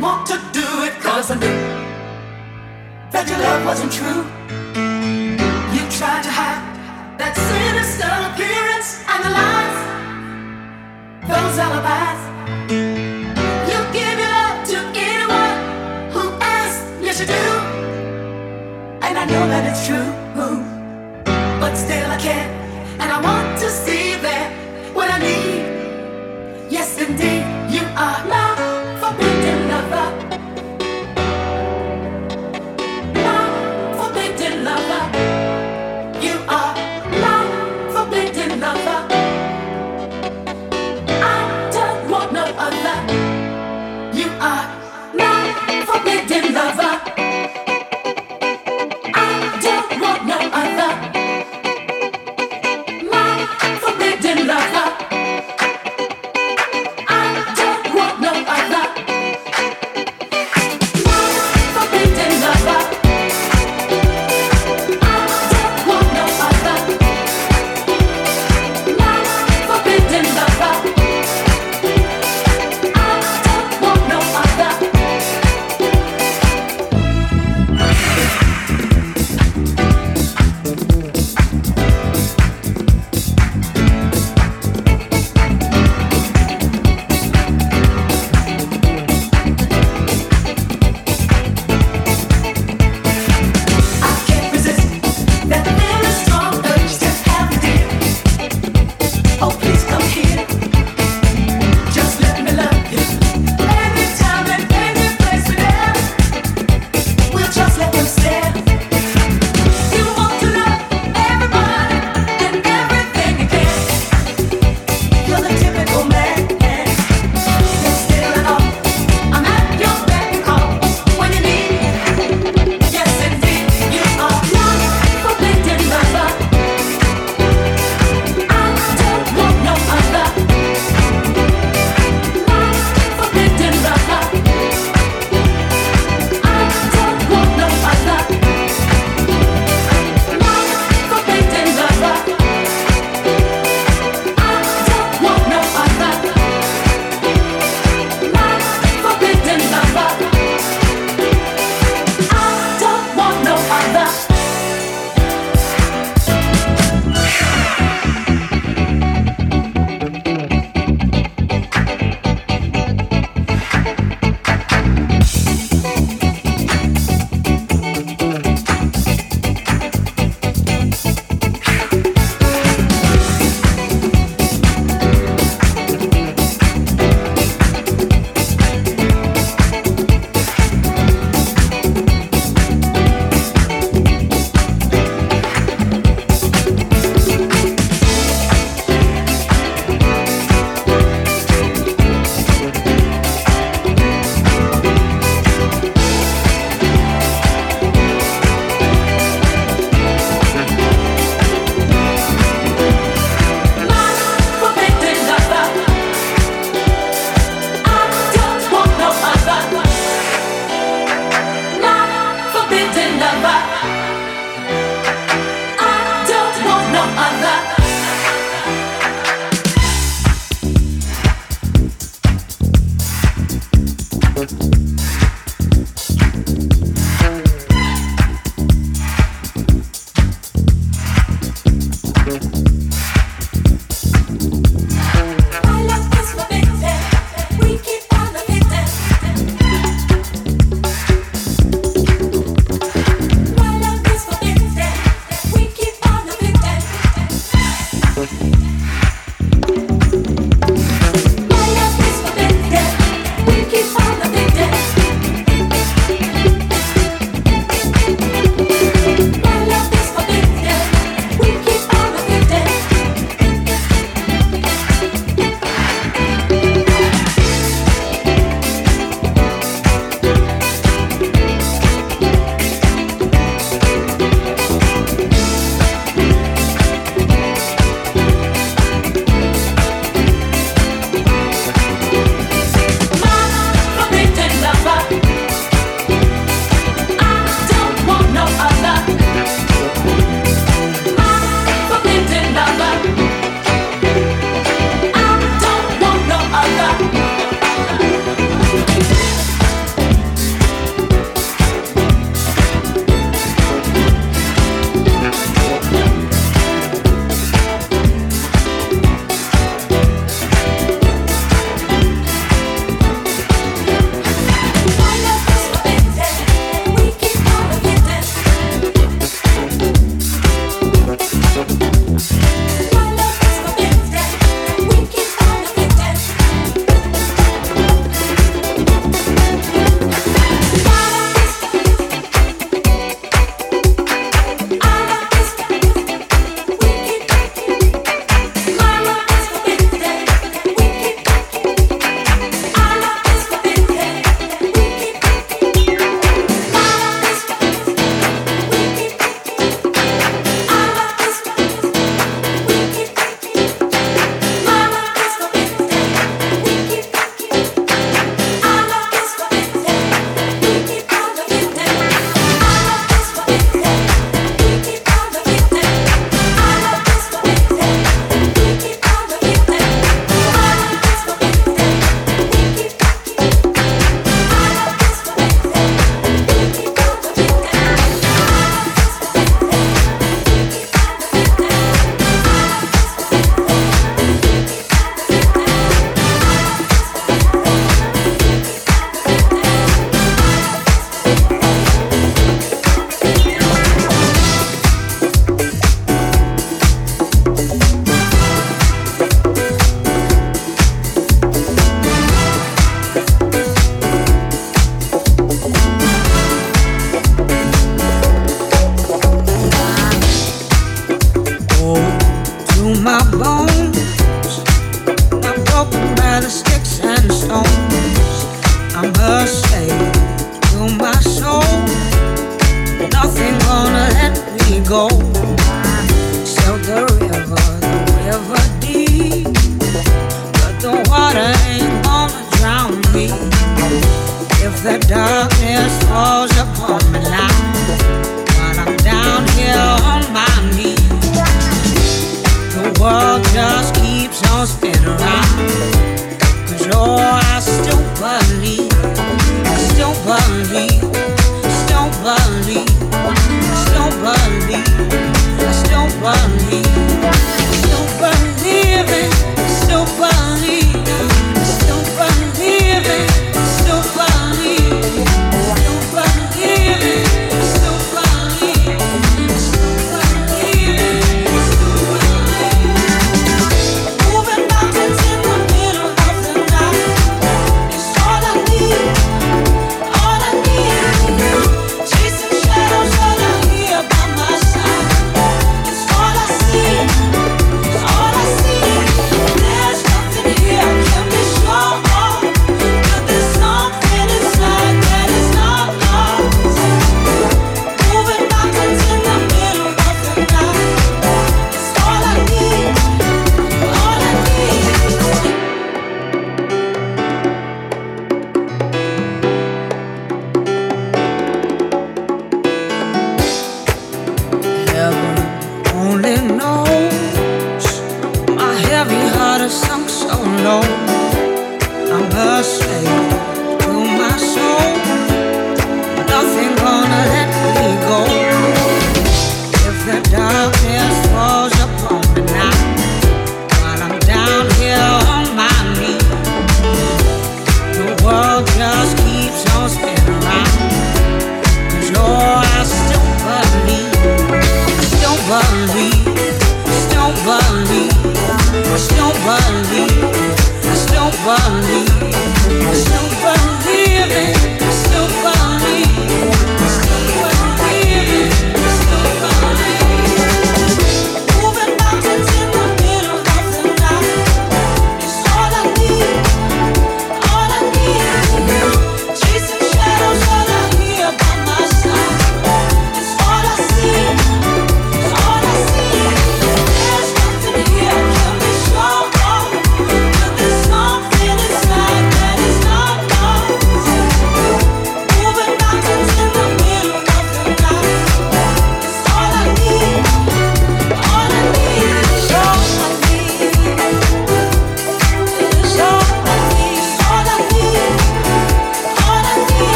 want to do it, cause I knew that your love wasn't true.